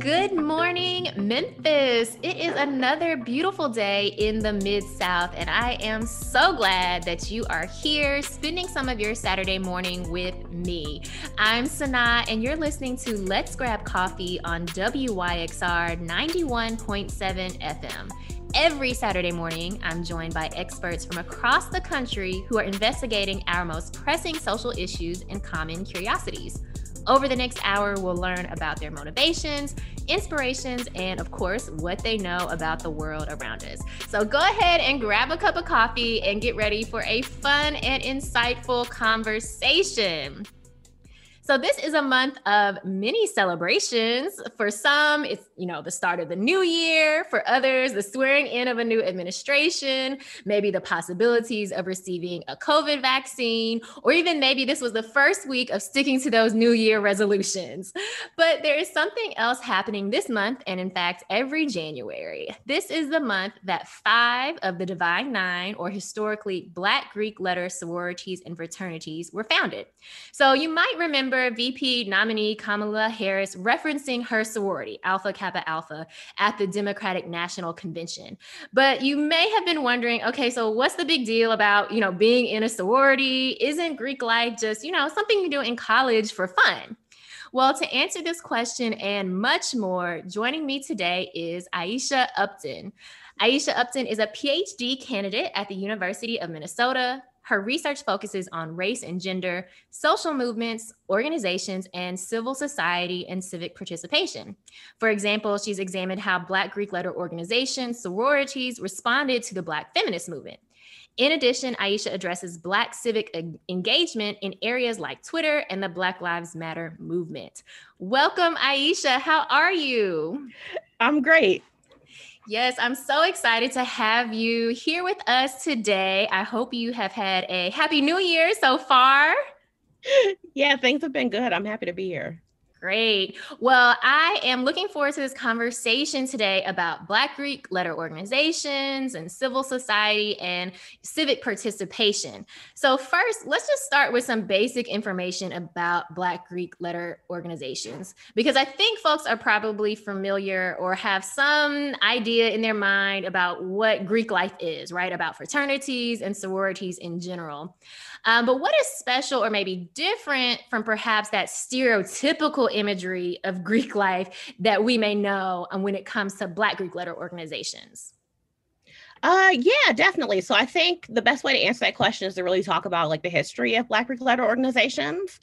Good morning, Memphis. It is another beautiful day in the Mid South, and I am so glad that you are here spending some of your Saturday morning with me. I'm Sanaa, and you're listening to Let's Grab Coffee on WYXR 91.7 FM. Every Saturday morning, I'm joined by experts from across the country who are investigating our most pressing social issues and common curiosities. Over the next hour, we'll learn about their motivations, inspirations, and of course, what they know about the world around us. So go ahead and grab a cup of coffee and get ready for a fun and insightful conversation. So this is a month of many celebrations. For some, it's you know the start of the new year. For others, the swearing in of a new administration, maybe the possibilities of receiving a COVID vaccine, or even maybe this was the first week of sticking to those new year resolutions. But there is something else happening this month, and in fact, every January. This is the month that five of the Divine Nine, or historically Black Greek letter sororities and fraternities, were founded. So you might remember VP nominee Kamala Harris referencing her sorority, Alpha Kappa Alpha, at the Democratic National Convention. But you may have been wondering, okay, so what's the big deal about, you know, being in a sorority? Isn't Greek life just, you know, something you do in college for fun? Well, to answer this question and much more, joining me today is Aisha Upton. Aisha Upton is a PhD candidate at the University of Minnesota, her research focuses on race and gender, social movements, organizations, and civil society and civic participation. For example, she's examined how Black Greek letter organizations, sororities responded to the Black feminist movement. In addition, Aisha addresses Black civic engagement in areas like Twitter and the Black Lives Matter movement. Welcome, Aisha. How are you? I'm great. Yes, I'm so excited to have you here with us today. I hope you have had a happy new year so far. Yeah, things have been good. I'm happy to be here. Great. Well, I am looking forward to this conversation today about Black Greek letter organizations and civil society and civic participation. So, first, let's just start with some basic information about Black Greek letter organizations, because I think folks are probably familiar or have some idea in their mind about what Greek life is, right? About fraternities and sororities in general. Um, but what is special or maybe different from perhaps that stereotypical imagery of Greek life that we may know um, when it comes to Black Greek letter organizations? Uh, yeah, definitely. So I think the best way to answer that question is to really talk about like the history of Black Greek letter organizations.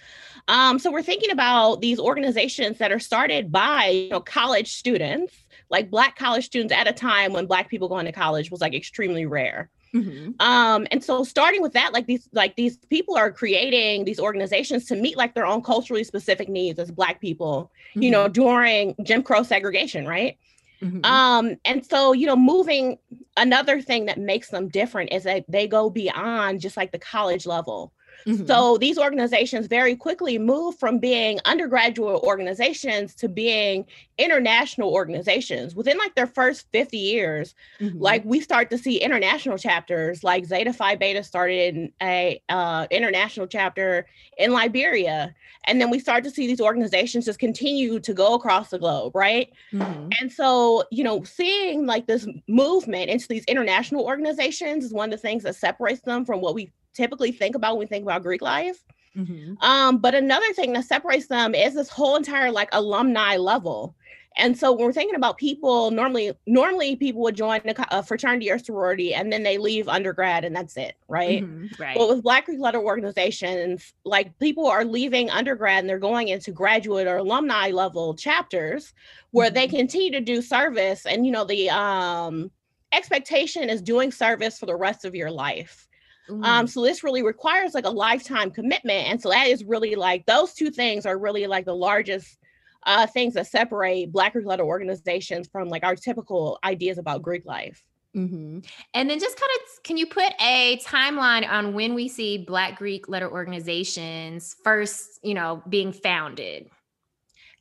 Um, so we're thinking about these organizations that are started by you know college students, like Black college students at a time when Black people going to college was like extremely rare. Mm-hmm. Um, and so starting with that, like these, like these people are creating these organizations to meet like their own culturally specific needs as Black people, mm-hmm. you know, mm-hmm. during Jim Crow segregation, right? Mm-hmm. Um, and so, you know, moving another thing that makes them different is that they go beyond just like the college level. Mm-hmm. So these organizations very quickly move from being undergraduate organizations to being international organizations. Within like their first 50 years, mm-hmm. like we start to see international chapters, like Zeta Phi Beta started in a uh, international chapter in Liberia. And then we start to see these organizations just continue to go across the globe, right? Mm-hmm. And so, you know, seeing like this movement into these international organizations is one of the things that separates them from what we typically think about when we think about Greek life. Mm-hmm. Um, but another thing that separates them is this whole entire like alumni level. And so when we're thinking about people, normally, normally people would join a, a fraternity or sorority and then they leave undergrad and that's it, right? Mm-hmm, right. But with Black Greek letter organizations, like people are leaving undergrad and they're going into graduate or alumni level chapters where mm-hmm. they continue to do service. And you know, the um expectation is doing service for the rest of your life. Um, mm. so this really requires like a lifetime commitment. And so that is really like those two things are really like the largest uh, things that separate Black Greek letter organizations from like our typical ideas about Greek life. Mm-hmm. And then just kind of, can you put a timeline on when we see Black Greek letter organizations first, you know, being founded?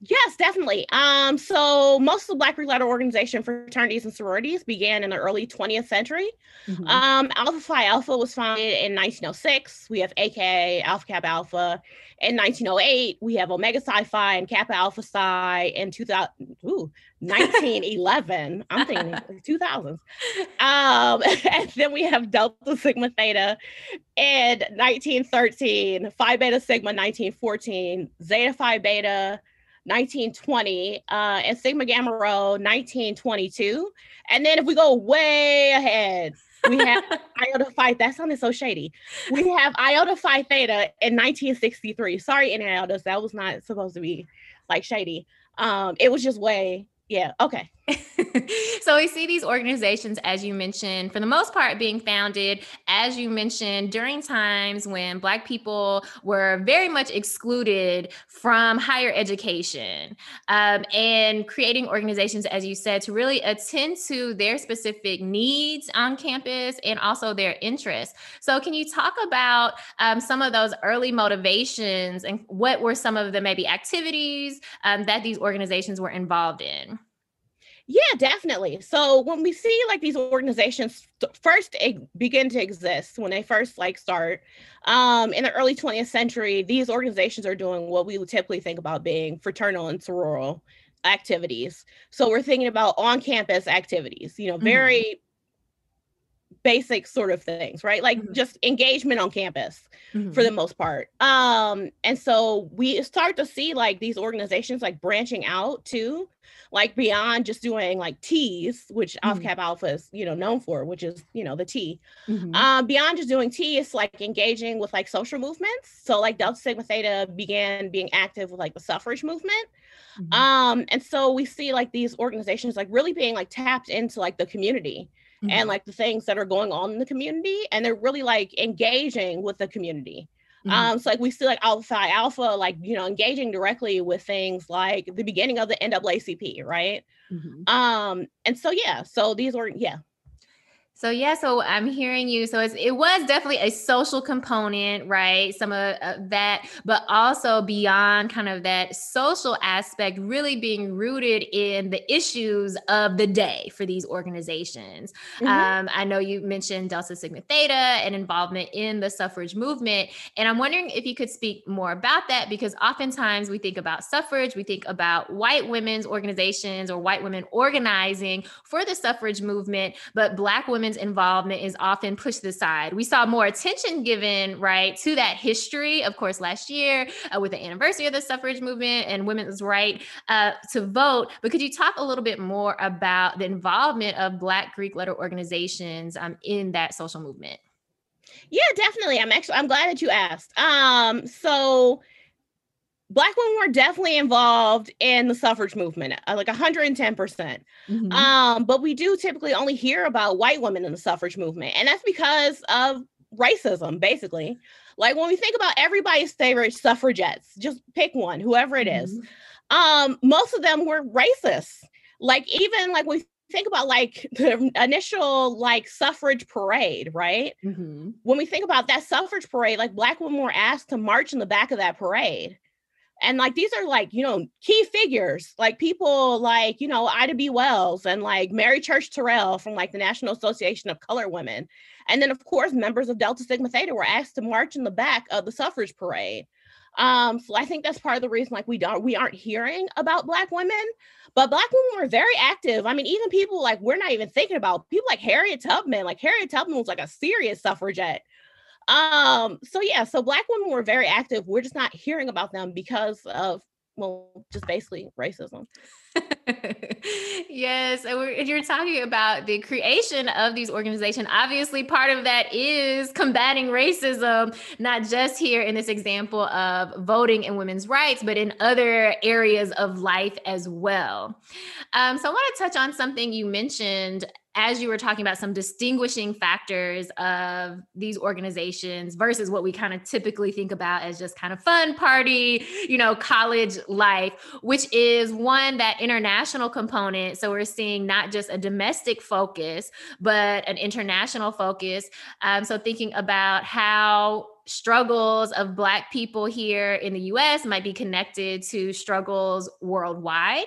Yes, definitely. Um, so most of the Black Greek letter organization fraternities and sororities began in the early 20th century. Mm-hmm. Um, Alpha Phi Alpha was founded in 1906. We have AKA Alpha Kappa Alpha in 1908. We have Omega Psi Phi and Kappa Alpha Psi in 2000, ooh, 1911. I'm thinking 2000s. Um, and then we have Delta Sigma Theta in 1913, Phi Beta Sigma 1914, Zeta Phi Beta 1920, uh, and Sigma Gamma Rho 1922. And then if we go way ahead, we have Iota Phi. That sounded so shady. We have Iota Phi Theta in 1963. Sorry, any Iotas, that was not supposed to be like shady. Um, it was just way yeah. Okay. so we see these organizations, as you mentioned, for the most part, being founded, as you mentioned, during times when Black people were very much excluded from higher education um, and creating organizations, as you said, to really attend to their specific needs on campus and also their interests. So, can you talk about um, some of those early motivations and what were some of the maybe activities um, that these organizations were involved in? Yeah, definitely. So when we see like these organizations first begin to exist, when they first like start um, in the early 20th century, these organizations are doing what we would typically think about being fraternal and sororal activities. So we're thinking about on-campus activities, you know, very mm-hmm basic sort of things, right? Like mm-hmm. just engagement on campus mm-hmm. for the most part. Um, and so we start to see like these organizations like branching out too, like beyond just doing like teas, which mm-hmm. Kappa Alpha is, you know, known for, which is, you know, the tea. Mm-hmm. Um, beyond just doing tea, it's like engaging with like social movements. So like Delta Sigma Theta began being active with like the suffrage movement. Mm-hmm. Um, and so we see like these organizations like really being like tapped into like the community mm-hmm. and like the things that are going on in the community and they're really like engaging with the community mm-hmm. um so like we see like alpha Phi alpha like you know engaging directly with things like the beginning of the naacp right mm-hmm. um and so yeah so these were yeah so yeah, so I'm hearing you. So it was definitely a social component, right? Some of uh, that, but also beyond kind of that social aspect, really being rooted in the issues of the day for these organizations. Mm-hmm. Um, I know you mentioned Delta Sigma Theta and involvement in the suffrage movement, and I'm wondering if you could speak more about that because oftentimes we think about suffrage, we think about white women's organizations or white women organizing for the suffrage movement, but Black women women's involvement is often pushed aside. We saw more attention given, right, to that history, of course, last year uh, with the anniversary of the suffrage movement and women's right uh, to vote. But could you talk a little bit more about the involvement of Black Greek letter organizations um, in that social movement? Yeah, definitely. I'm actually I'm glad that you asked. Um, so black women were definitely involved in the suffrage movement uh, like 110% mm hmm um, but we do typically only hear about white women in the suffrage movement and that's because of racism basically like when we think about everybody's favorite suffragettes just pick one whoever it is. Mm-hmm. um, most of them were racist like even like we think about like the initial like suffrage parade right mm-hmm. when we think about that suffrage parade like black women were asked to march in the back of that parade and like these are like you know key figures like people like you know ida b. Wells and like mary church terrell from like the national association of colored women. And then of course members of delta sigma theta were asked to march in the back of the suffrage parade. Um so i think that's part of the reason like we don't we aren't hearing about black women but black women were very active. I mean even people like we're not even thinking about people like harriet tubman like harriet tubman was like a serious suffragette um, so yeah, so black women were very active. We're just not hearing about them because of well, just basically racism. yes, and you're talking about the creation of these organizations. Obviously, part of that is combating racism, not just here in this example of voting and women's rights, but in other areas of life as well. Um, so, I want to touch on something you mentioned as you were talking about some distinguishing factors of these organizations versus what we kind of typically think about as just kind of fun party, you know, college life, which is one that international component. So we're seeing not just a domestic focus, but an international focus. Um, so thinking about how struggles of Black people here in the US might be connected to struggles worldwide.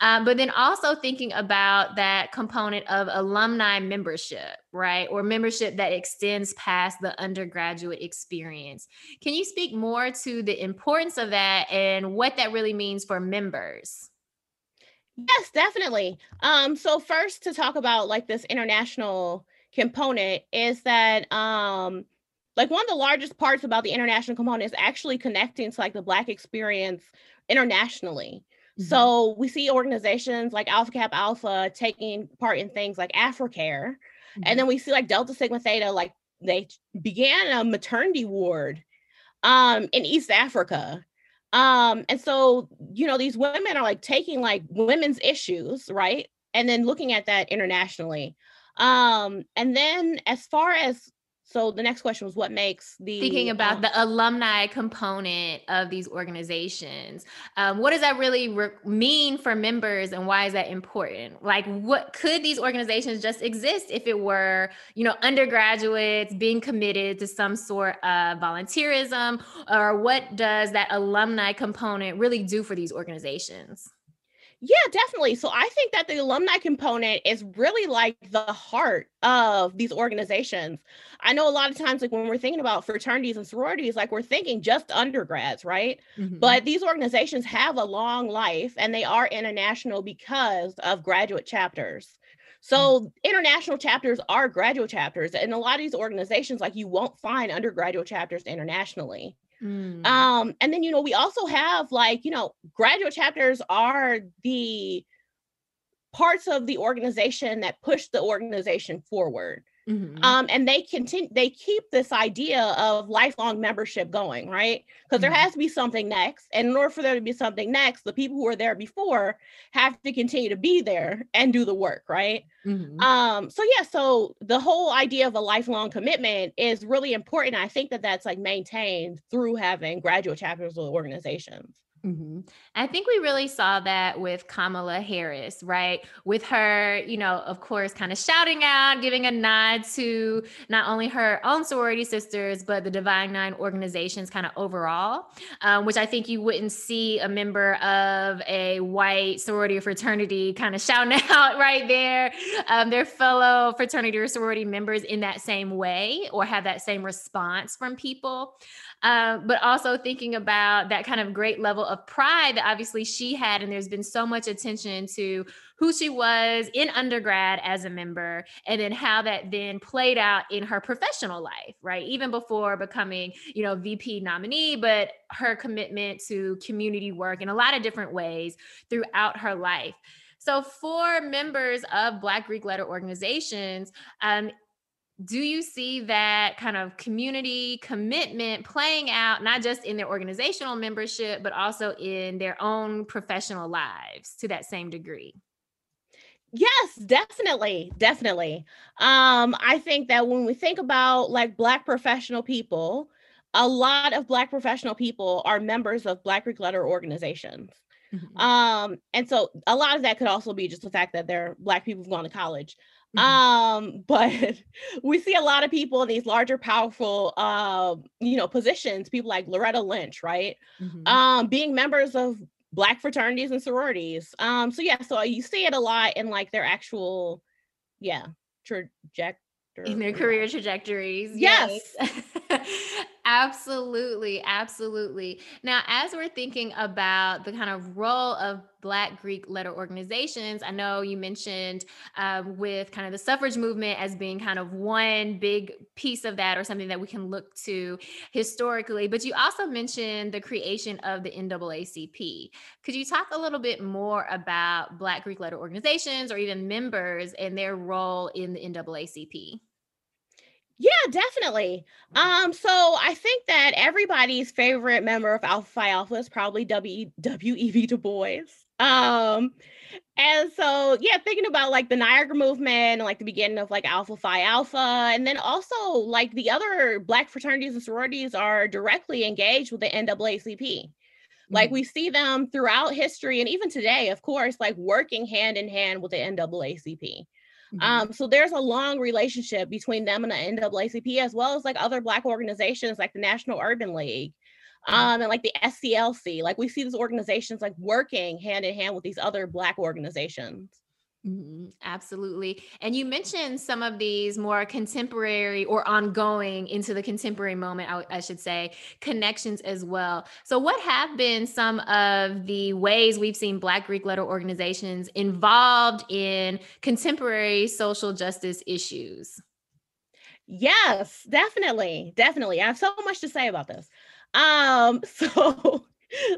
Um, but then also thinking about that component of alumni membership, right? Or membership that extends past the undergraduate experience. Can you speak more to the importance of that and what that really means for members? Yes, definitely. Um, so first to talk about like this international component is that um like one of the largest parts about the international component is actually connecting to like the black experience internationally. Mm-hmm. So we see organizations like Alpha Kappa Alpha taking part in things like AfriCare. Mm-hmm. And then we see like Delta Sigma Theta, like they began a maternity ward um in East Africa um, and so, you know, these women are like taking like women's issues, right? And then looking at that internationally. Um, and then as far as so the next question was what makes the thinking about um, the alumni component of these organizations. Um, what does that really re- mean for members, and why is that important? Like, what could these organizations just exist if it were, you know, undergraduates being committed to some sort of volunteerism, or what does that alumni component really do for these organizations? Yeah, definitely. So I think that the alumni component is really like the heart of these organizations. I know a lot of times, like when we're thinking about fraternities and sororities, like we're thinking just undergrads, right? Mm-hmm. But these organizations have a long life and they are international because of graduate chapters. So mm-hmm. international chapters are graduate chapters, and a lot of these organizations, like you won't find undergraduate chapters internationally. Mm. Um, and then, you know, we also have like, you know, graduate chapters are the parts of the organization that push the organization forward. Mm-hmm. Um, and they continue, they keep this idea of lifelong membership going, right? Because mm-hmm. there has to be something next. And in order for there to be something next, the people who were there before have to continue to be there and do the work, right? Mm-hmm. Um, so yeah, so the whole idea of a lifelong commitment is really important. I think that that's like maintained through having graduate chapters of organizations. Mm-hmm. I think we really saw that with Kamala Harris, right? With her, you know, of course, kind of shouting out, giving a nod to not only her own sorority sisters, but the Divine Nine organizations kind of overall, um, which I think you wouldn't see a member of a white sorority or fraternity kind of shouting out right there, um, their fellow fraternity or sorority members in that same way or have that same response from people. Um, but also thinking about that kind of great level of pride that obviously she had. And there's been so much attention to who she was in undergrad as a member, and then how that then played out in her professional life, right? Even before becoming, you know, VP nominee, but her commitment to community work in a lot of different ways throughout her life. So, for members of Black Greek letter organizations, um, do you see that kind of community commitment playing out not just in their organizational membership but also in their own professional lives to that same degree? Yes definitely definitely. Um i think that when we think about like black professional people a lot of black professional people are members of black greek letter organizations. Mm-hmm. um and so a lot of that could also be just the fact that they're black people who've gone to college Mm-hmm. Um, but we see a lot of people in these larger, powerful, uh, you know, positions, people like Loretta Lynch, right? Mm-hmm. Um, being members of black fraternities and sororities. Um, so yeah, so you see it a lot in like their actual, yeah, trajectory in their career trajectories. Yes. yes. absolutely. Absolutely. Now, as we're thinking about the kind of role of Black Greek letter organizations, I know you mentioned um, with kind of the suffrage movement as being kind of one big piece of that or something that we can look to historically, but you also mentioned the creation of the NAACP. Could you talk a little bit more about Black Greek letter organizations or even members and their role in the NAACP? Yeah, definitely. Um, so I think that everybody's favorite member of Alpha Phi Alpha is probably W. W. E. B. Du Bois. Um, and so yeah, thinking about like the Niagara movement and like the beginning of like Alpha Phi Alpha, and then also like the other black fraternities and sororities are directly engaged with the NAACP. Mm-hmm. Like we see them throughout history and even today, of course, like working hand in hand with the NAACP. Mm-hmm. Um, so there's a long relationship between them and the NAACP, as well as like other Black organizations like the National Urban League mm-hmm. um, and like the SCLC. Like we see these organizations like working hand in hand with these other Black organizations. Mm-hmm, absolutely. And you mentioned some of these more contemporary or ongoing into the contemporary moment, I, I, should say, connections as well. So, what have been some of the ways we've seen Black Greek letter organizations involved in contemporary social justice issues? Yes, definitely. Definitely. I have so much to say about this. Um, so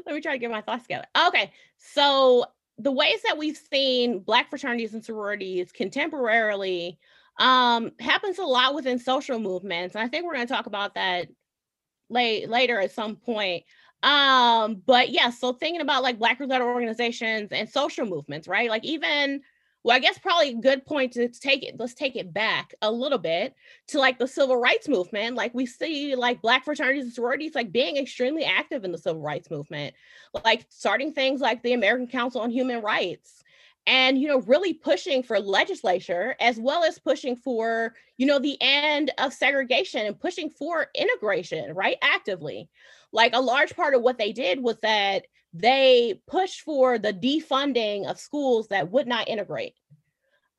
let me try to get my thoughts together. Okay. So the ways that we've seen black fraternities and sororities contemporarily um, happens a lot within social movements. And I think we're going to talk about that late, later at some point. Um, but yeah, so thinking about like black letter organizations and social movements, right? Like even well, I guess probably a good point to take it, let's take it back a little bit to like the civil rights movement. Like we see like black fraternities and sororities like being extremely active in the civil rights movement, like starting things like the American Council on Human Rights and you know really pushing for legislature as well as pushing for you know the end of segregation and pushing for integration right actively like a large part of what they did was that they pushed for the defunding of schools that would not integrate.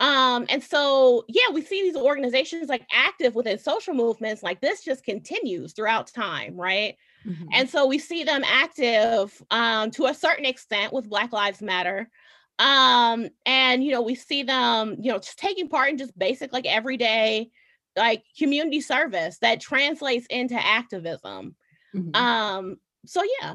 Um, and so, yeah, we see these organizations like active within social movements like this just continues throughout time, right? Mm-hmm. And so we see them active um, to a certain extent with Black Lives Matter. Um, and, you know, we see them, you know, just taking part in just basic, like everyday, like community service that translates into activism. Mm-hmm. Um, so, yeah.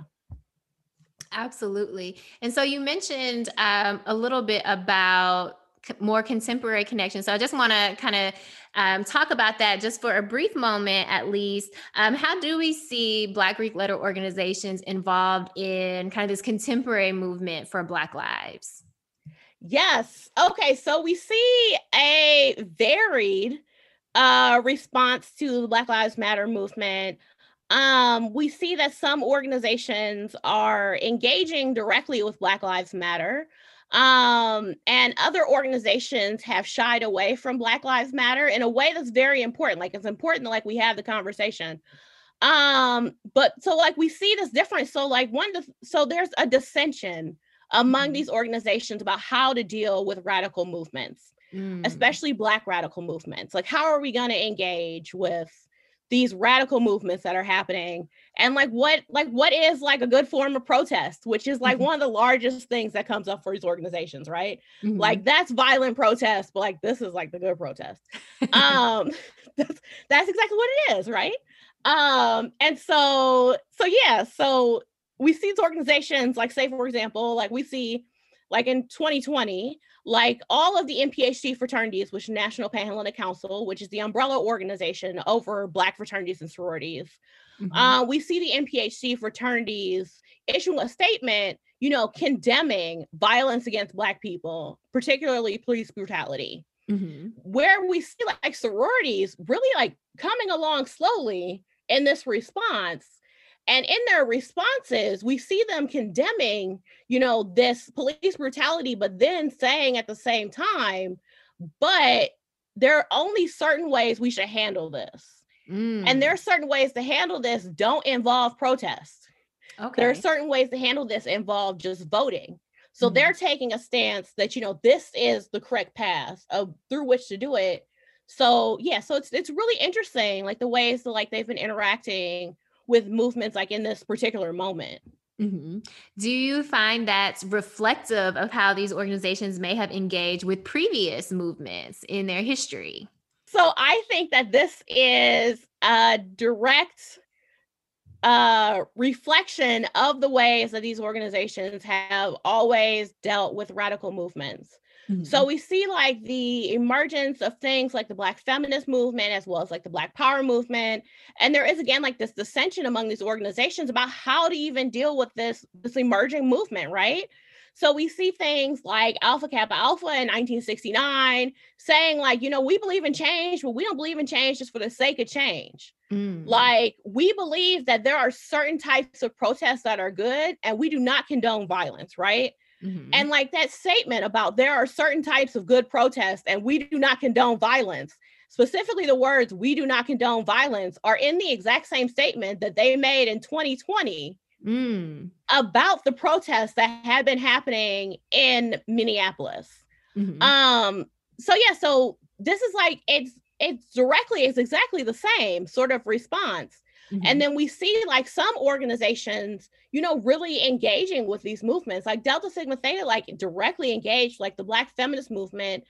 Absolutely. And so you mentioned um, a little bit about more contemporary connections. So I just want to kind of um, talk about that just for a brief moment, at least. Um, how do we see Black Greek letter organizations involved in kind of this contemporary movement for Black lives? Yes. Okay. So we see a varied uh, response to the Black Lives Matter movement um, we see that some organizations are engaging directly with Black Lives Matter. Um, and other organizations have shied away from Black Lives Matter in a way that's very important. Like it's important to like we have the conversation. Um, but so like we see this difference. So like one, so there's a dissension among mm-hmm. these organizations about how to deal with radical movements, mm. especially Black radical movements. Like how are we going to engage with these radical movements that are happening and like what like what is like a good form of protest which is like mm-hmm. one of the largest things that comes up for these organizations right mm-hmm. like that's violent protest but like this is like the good protest um that's, that's exactly what it is right um and so so yeah so we see these organizations like say for example like we see like in 2020 like all of the NPHC fraternities, which National Panhellenic Council, which is the umbrella organization over Black fraternities and sororities, mm-hmm. uh, we see the NPHC fraternities issuing a statement, you know, condemning violence against Black people, particularly police brutality. Mm-hmm. Where we see like sororities really like coming along slowly in this response and in their responses, we see them condemning, you know, this police brutality, but then saying at the same time, but there are only certain ways we should handle this. Mm. And there are certain ways to handle this don't involve protest. Okay. There are certain ways to handle this involve just voting. So mm-hmm. they're taking a stance that you know this is the correct path of through which to do it. So yeah, so it's it's really interesting, like the ways that like they've been interacting with movements like in this particular moment. Mm-hmm. Do you find that's reflective of how these organizations may have engaged with previous movements in their history? So I think that this is a direct uh, reflection of the ways that these organizations have always dealt with radical movements. Mm-hmm. So we see like the emergence of things like the Black feminist movement, as well as like the Black power movement. And there is again like this dissension among these organizations about how to even deal with this, this emerging movement, right? So we see things like Alpha Kappa Alpha in 1969 saying, like, you know, we believe in change, but we don't believe in change just for the sake of change. Mm. Like, we believe that there are certain types of protests that are good, and we do not condone violence, right? Mm-hmm. And like that statement about there are certain types of good protests, and we do not condone violence specifically the words we do not condone violence are in the exact same statement that they made in 2020 mm. about the protests that had been happening in Minneapolis. Mm-hmm. Um so yeah, so this is like it's it's directly it's exactly the same sort of response. Mm-hmm. And then we see like some organizations, you know, really engaging with these movements, like Delta Sigma Theta, like directly engaged, like the Black feminist movement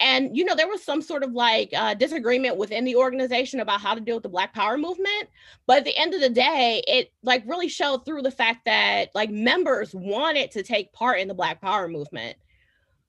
and you know there was some sort of like uh, disagreement within the organization about how to deal with the black power movement but at the end of the day it like really showed through the fact that like members wanted to take part in the black power movement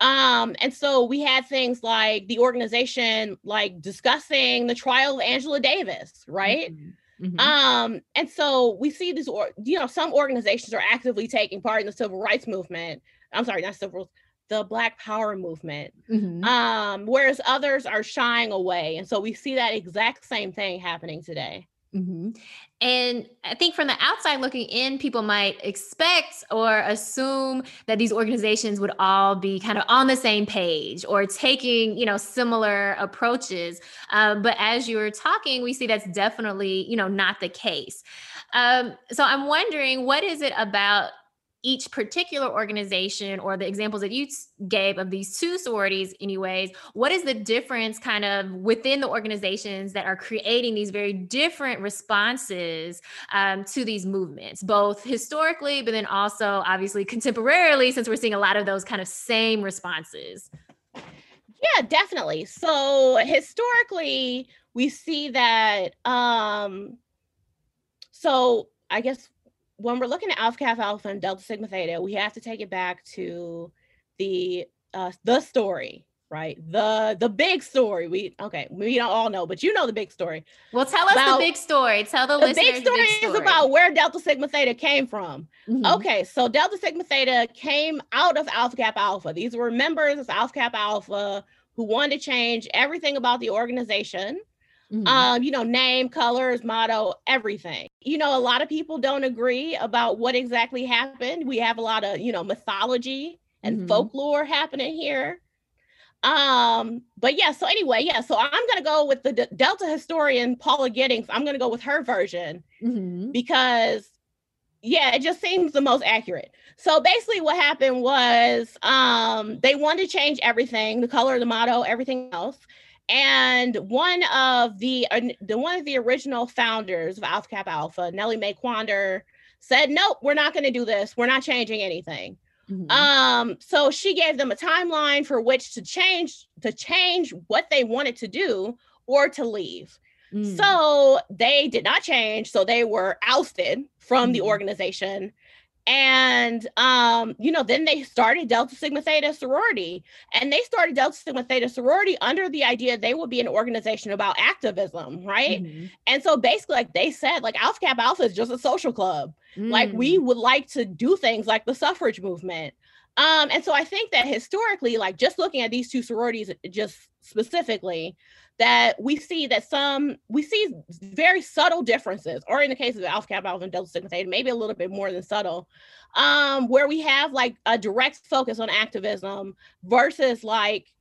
um and so we had things like the organization like discussing the trial of angela davis right mm-hmm. Mm-hmm. Um, and so we see this, or you know, some organizations are actively taking part in the civil rights movement. I'm sorry, not civil the Black Power movement, mm-hmm. um, whereas others are shying away. And so we see that exact same thing happening today. Mm-hmm. And I think from the outside looking in, people might expect or assume that these organizations would all be kind of on the same page or taking, you know, similar approaches. Um, but as you were talking, we see that's definitely, you know, not the case. Um, so I'm wondering, what is it about each particular organization or the examples that you gave of these two sororities anyways what is the difference kind of within the organizations that are creating these very different responses um, to these movements both historically but then also obviously contemporarily since we're seeing a lot of those kind of same responses? Yeah definitely. So historically we see that um so i guess when we're looking at Alpha Kappa Alpha and Delta Sigma Theta, we have to take it back to the uh, the story, right? The the big story. We okay, we don't all know, but you know the big story. Well, tell us the big story. Tell the, the listeners. Big story, the big story is about where Delta Sigma Theta came from. Mm-hmm. Okay, so Delta Sigma Theta came out of Alpha Kappa Alpha. These were members of Alpha Kappa Alpha who wanted to change everything about the organization Mm-hmm. Um, you know, name, colors, motto, everything. You know, a lot of people don't agree about what exactly happened. We have a lot of, you know, mythology and mm-hmm. folklore happening here. Um, but yeah, so anyway, yeah, so I'm gonna go with the D- Delta historian Paula Giddings. I'm gonna go with her version mm-hmm. because yeah, it just seems the most accurate. So basically what happened was um they wanted to change everything, the color, the motto, everything else. And one of the, uh, the one of the original founders of Alpha Kappa Alpha, Nellie May Quander, said, "Nope, we're not going to do this. We're not changing anything." Mm-hmm. Um, so she gave them a timeline for which to change to change what they wanted to do or to leave. Mm. So they did not change. So they were ousted from mm-hmm. the organization and um you know then they started delta sigma theta sorority and they started delta sigma theta sorority under the idea they would be an organization about activism right mm-hmm. and so basically like they said like alpha Kappa alpha is just a social club mm. like we mm. would like to do things like the suffrage movement um and so i think that historically like just looking at these two sororities just specifically that we see that some we see very subtle differences, or in the case of Alpha Kappa Alpha and Delta Sigma Theta, maybe a little bit more than subtle, um, where we have like a direct focus on activism versus like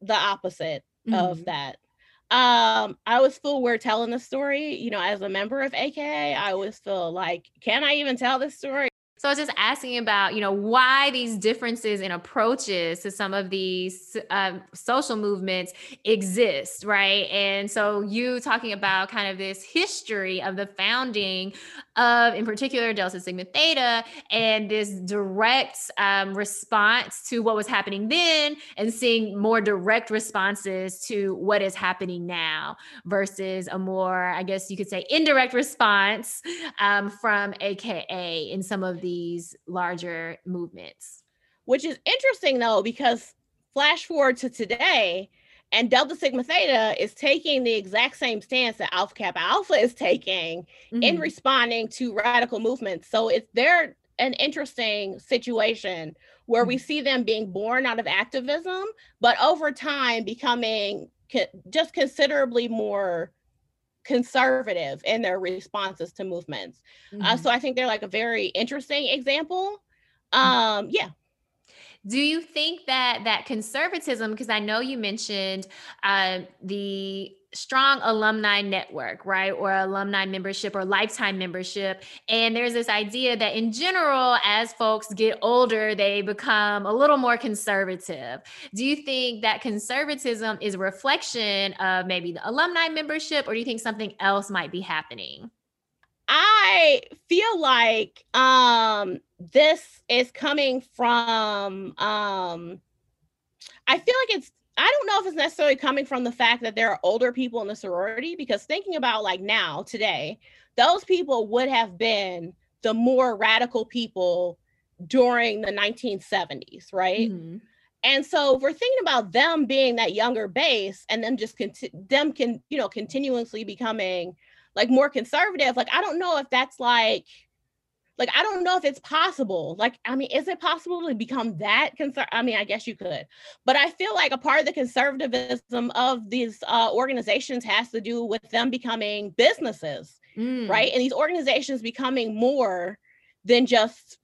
the opposite mm-hmm. of that. Um, I always feel we're telling the story, you know, as a member of AKA, I always feel like, can I even tell this story? So I was just asking about, you know, why these differences in approaches to some of these um, social movements exist, right? And so you talking about kind of this history of the founding of, in particular, Delta Sigma Theta, and this direct um, response to what was happening then, and seeing more direct responses to what is happening now, versus a more, I guess you could say, indirect response um, from AKA in some of these larger movements. Which is interesting though, because flash forward to today, and Delta Sigma Theta is taking the exact same stance that Alpha Kappa Alpha is taking mm-hmm. in responding to radical movements. So it's they're an interesting situation where we mm-hmm. see them being born out of activism, but over time becoming just considerably more conservative in their responses to movements. Uh, mm-hmm. Uh, so I think they're like a very interesting example. Mm-hmm. Um, yeah. Do you think that that conservatism, because I know you mentioned uh, the strong alumni network, right? Or alumni membership or lifetime membership. And there's this idea that in general, as folks get older, they become a little more conservative. Do you think that conservatism is a reflection of maybe the alumni membership, or do you think something else might be happening? I feel like um this is coming from um I feel like it's I don't know if it's necessarily coming from the fact that there are older people in the sorority because thinking about like now, today, those people would have been the more radical people during the 1970s, right? Mm-hmm. And so we're thinking about them being that younger base and then just conti- them can, you know, continuously becoming like more conservative. Like, I don't know if that's like, like i don't know if it's possible like i mean is it possible to become that concerned i mean i guess you could but i feel like a part of the conservatism of these uh, organizations has to do with them becoming businesses mm. right and these organizations becoming more than just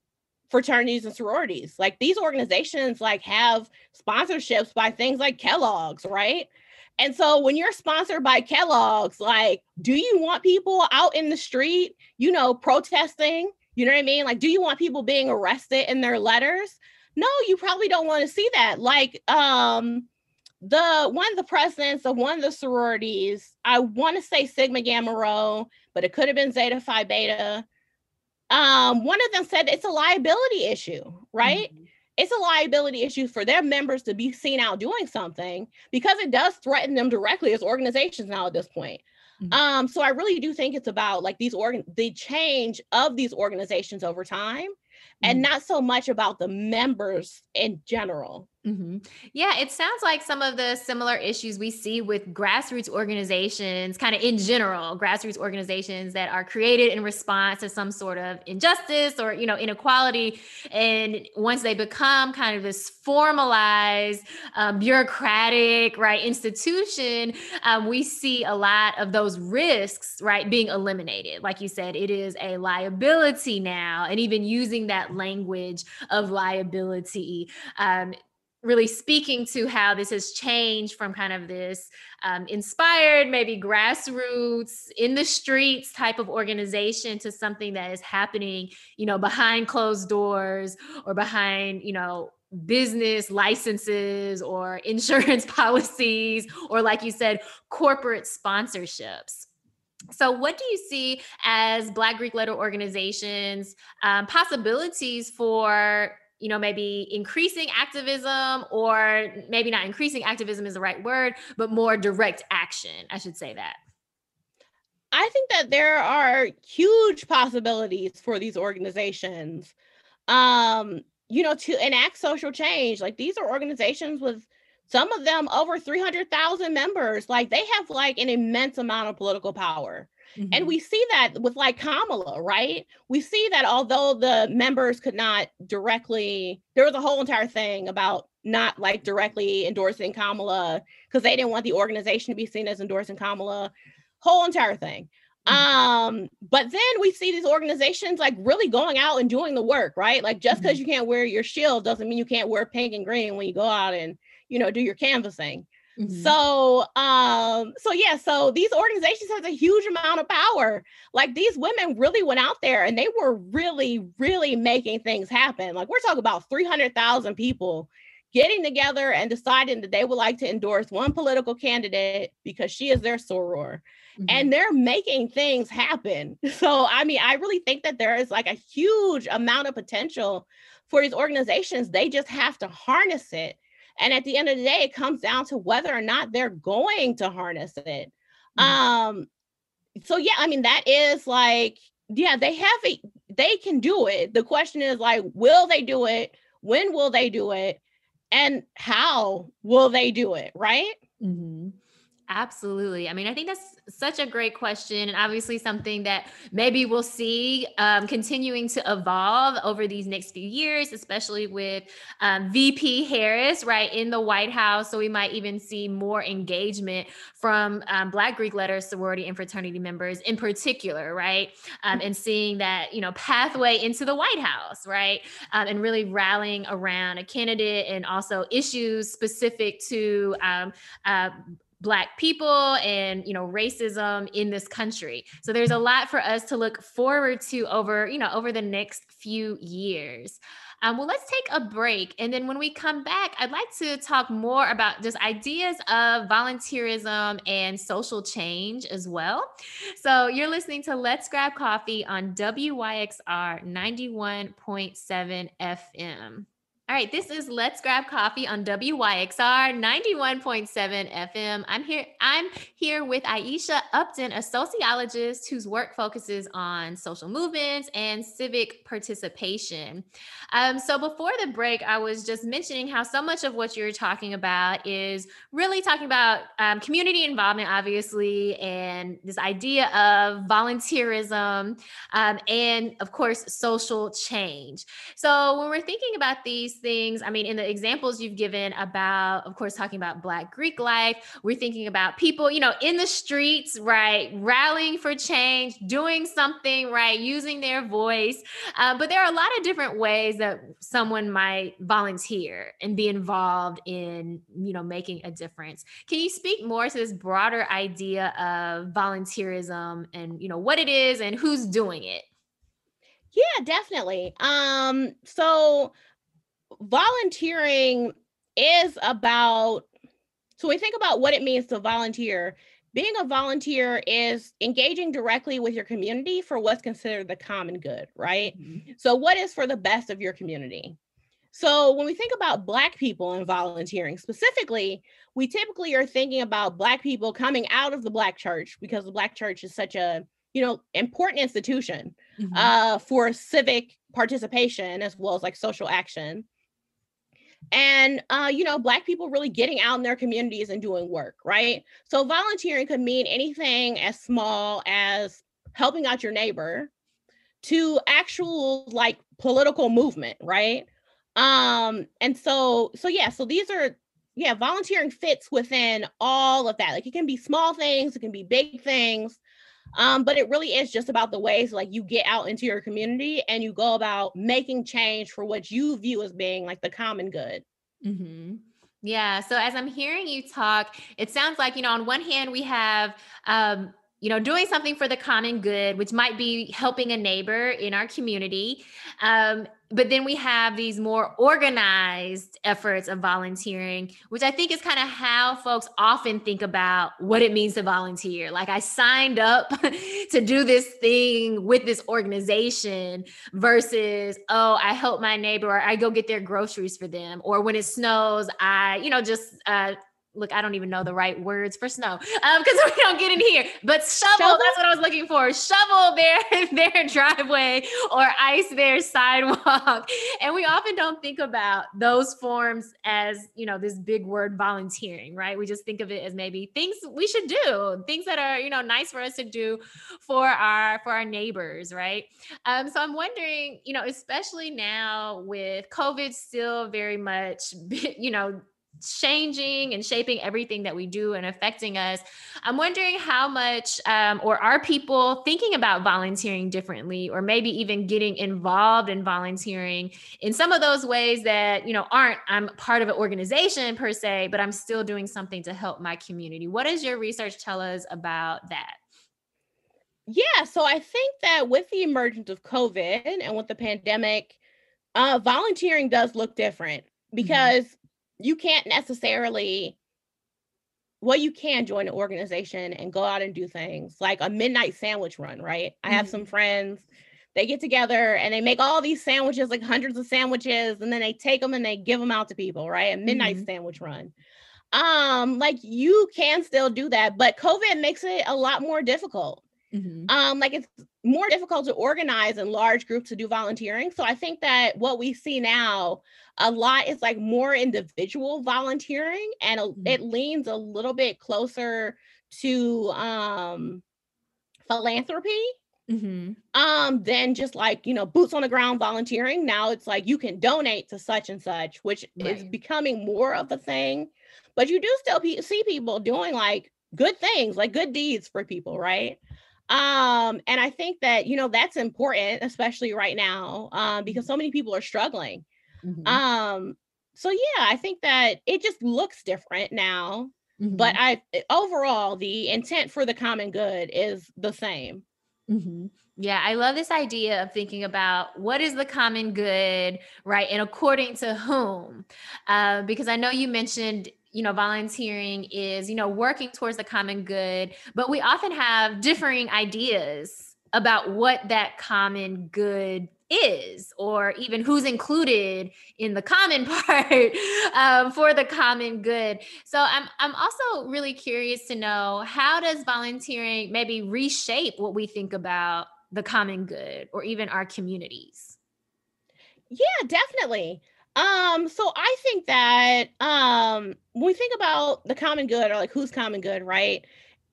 fraternities and sororities. Like these organizations like have sponsorships by things like kellogg's right? And so when you're sponsored by Kellogg's, like, do you want people out in the street, you know, protesting you know what I mean? Like, do you want people being arrested in their letters? No, you probably don't want to see that. Like, um, the one of the presidents of one of the sororities, I want to say Sigma Gamma Rho, but it could have been Zeta Phi Beta. Um, one of them said it's a liability issue, right? Mm-hmm. It's a liability issue for their members to be seen out doing something because it does threaten them directly as organizations now at this point. Mm-hmm. Um, so I really do think it's about like these organ the change of these organizations over time mm-hmm. and not so much about the members in general. Mm-hmm. Yeah, it sounds like some of the similar issues we see with grassroots organizations, kind of in general, grassroots organizations that are created in response to some sort of injustice or you know inequality, and once they become kind of this formalized, um, bureaucratic, right institution, um, we see a lot of those risks, right, being eliminated. Like you said, it is a liability now, and even using that language of liability. Um, really speaking to how this has changed from kind of this um, inspired, maybe grassroots in the streets type of organization to something that is happening, you know, behind closed doors or behind, you know, business licenses or insurance policies or like you said corporate sponsorships. So, what do you see as Black Greek letter organizations um, possibilities for you know, maybe increasing activism or maybe not increasing activism is the right word, but more direct action. I should say that. I think that there are huge possibilities for these organizations um, you know, to enact social change. Like these are organizations with some of them over 300,000 members. Like they have like an immense amount of political power. Mm-hmm. And we see that with like Kamala, right? We see that although the members could not directly, there was a whole entire thing about not like directly endorsing Kamala because they didn't want the organization to be seen as endorsing Kamala, whole entire thing. Mm-hmm. Um, but then we see these organizations like really going out and doing the work, right? Like just because mm-hmm. you can't wear your shield doesn't mean you can't wear pink and green when you go out and you know do your canvassing. Mm-hmm. So, um, so yeah, so these organizations have a huge amount of power. Like these women really went out there and they were really, really making things happen. Like we're talking about 300,000 people getting together and deciding that they would like to endorse one political candidate because she is their soror. Mm-hmm. And they're making things happen. So, I mean, I really think that there is like a huge amount of potential for these organizations. They just have to harness it and at the end of the day, it comes down to whether or not they're going to harness it. Mm-hmm. Um, so yeah, I mean, that is like, yeah, they have it, they can do it. The question is like, will they do it? When will they do it? And how will they do it? Right? Mm-hmm. Absolutely. I mean, I think that's such a great question, and obviously something that maybe we'll see um, continuing to evolve over these next few years, especially with um, VP Harris, right, in the White House. So we might even see more engagement from um, Black Greek letter sorority and fraternity members in particular, right, um, and seeing that, you know, pathway into the White House, right, um, and really rallying around a candidate and also issues specific to um, uh, black people and you know racism in this country. So there's a lot for us to look forward to over you know over the next few years. Um, well let's take a break. And then when we come back i'd like to talk more about just ideas of volunteerism and social change as well. So you're listening to let's grab coffee on wyxr 91.7 fm all right, this is Let's Grab Coffee on WYXR 91.7 FM. I'm here I'm here with Aisha Upton, a sociologist whose work focuses on social movements and civic participation. Um, so before the break, I was just mentioning how so much of what you're talking about is really talking about um, community involvement, obviously, and this idea of volunteerism um, and, of course, social change. So when we're thinking about these these things, I mean, in the examples you've given about, of course, talking about Black Greek life, we're thinking about people, you know, in the streets, right, rallying for change, doing something, right, using their voice. Uh, but there are a lot of different ways that someone might volunteer and be involved in, you know, making a difference. Can you speak more to this broader idea of volunteerism and, you know, what it is and who's doing it? Yeah, definitely. Um, so volunteering is about so we think about what it means to volunteer being a volunteer is engaging directly with your community for what's considered the common good right mm-hmm. so what is for the best of your community so when we think about black people and volunteering specifically we typically are thinking about black people coming out of the black church because the black church is such a you know important institution mm-hmm. uh, for civic participation as well as like social action and uh, you know black people really getting out in their communities and doing work right? So volunteering could mean anything as small as helping out your neighbor to actual like political movement right? Um and so so yeah so these are yeah volunteering fits within all of that. Like it can be small things it can be big things um, but it really is just about the ways like you get out into your community and you go about making change for what you view as being like the common good. Mm-hmm. Yeah. So as I'm hearing you talk, it sounds like, you know, on one hand, we have, um, you know, doing something for the common good, which might be helping a neighbor in our community. Um, but then we have these more organized efforts of volunteering, which I think is kind of how folks often think about what it means to volunteer. Like I signed up to do this thing with this organization versus, oh, I help my neighbor or I go get their groceries for them. Or when it snows, I, you know, just uh, look, I don't even know the right words for snow because um, we don't get in here. But shovel, shovel, that's what I was looking for. Shovel their their driveway or ice their sidewalk. And we often don't think about those forms as you know this big word volunteering, right? We just think of it as maybe things we should do, things that are you know nice for us to do for our for our neighbors, right? Um, so I'm wondering, you know, especially now with COVID still very much, you know changing and shaping everything that we do and affecting us. I'm wondering how much, um, or are people thinking about volunteering differently, or maybe even getting involved in volunteering in some of those ways that, you know, aren't, I'm part of an organization per se, but I'm still doing something to help my community. What does your research tell us about that? Yeah, so I think that with the emergence of COVID and with the pandemic, uh, volunteering does look different mm-hmm. because mm-hmm you can't necessarily well you can join an organization and go out and do things like a midnight sandwich run right i have mm-hmm. some friends they get together and they make all these sandwiches like hundreds of sandwiches and then they take them and they give them out to people right a midnight mm-hmm. sandwich run um like you can still do that but covid makes it a lot more difficult Mm-hmm. Um, like it's more difficult to organize in large groups to do volunteering. So I think that what we see now a lot is like more individual volunteering and mm-hmm. it leans a little bit closer to um philanthropy mm-hmm. um than just like you know boots on the ground volunteering now it's like you can donate to such and such which right. is becoming more of a thing but you do still pe- see people doing like good things like good deeds for people right um and i think that you know that's important especially right now um because mm-hmm. so many people are struggling mm-hmm. um so yeah i think that it just looks different now mm-hmm. but i overall the intent for the common good is the same mm-hmm. Yeah, I love this idea of thinking about what is the common good, right? And according to whom? Uh, because I know you mentioned you know, volunteering is, you know, working towards the common good, but we often have differing ideas about what that common good is or even who's included in the common part um, for the common good. So i'm i'm also really curious to know how does volunteering maybe reshape what we think about the common good or even our communities? Yeah definitely um, so I think that um when we think about the common good or like who's common good, right?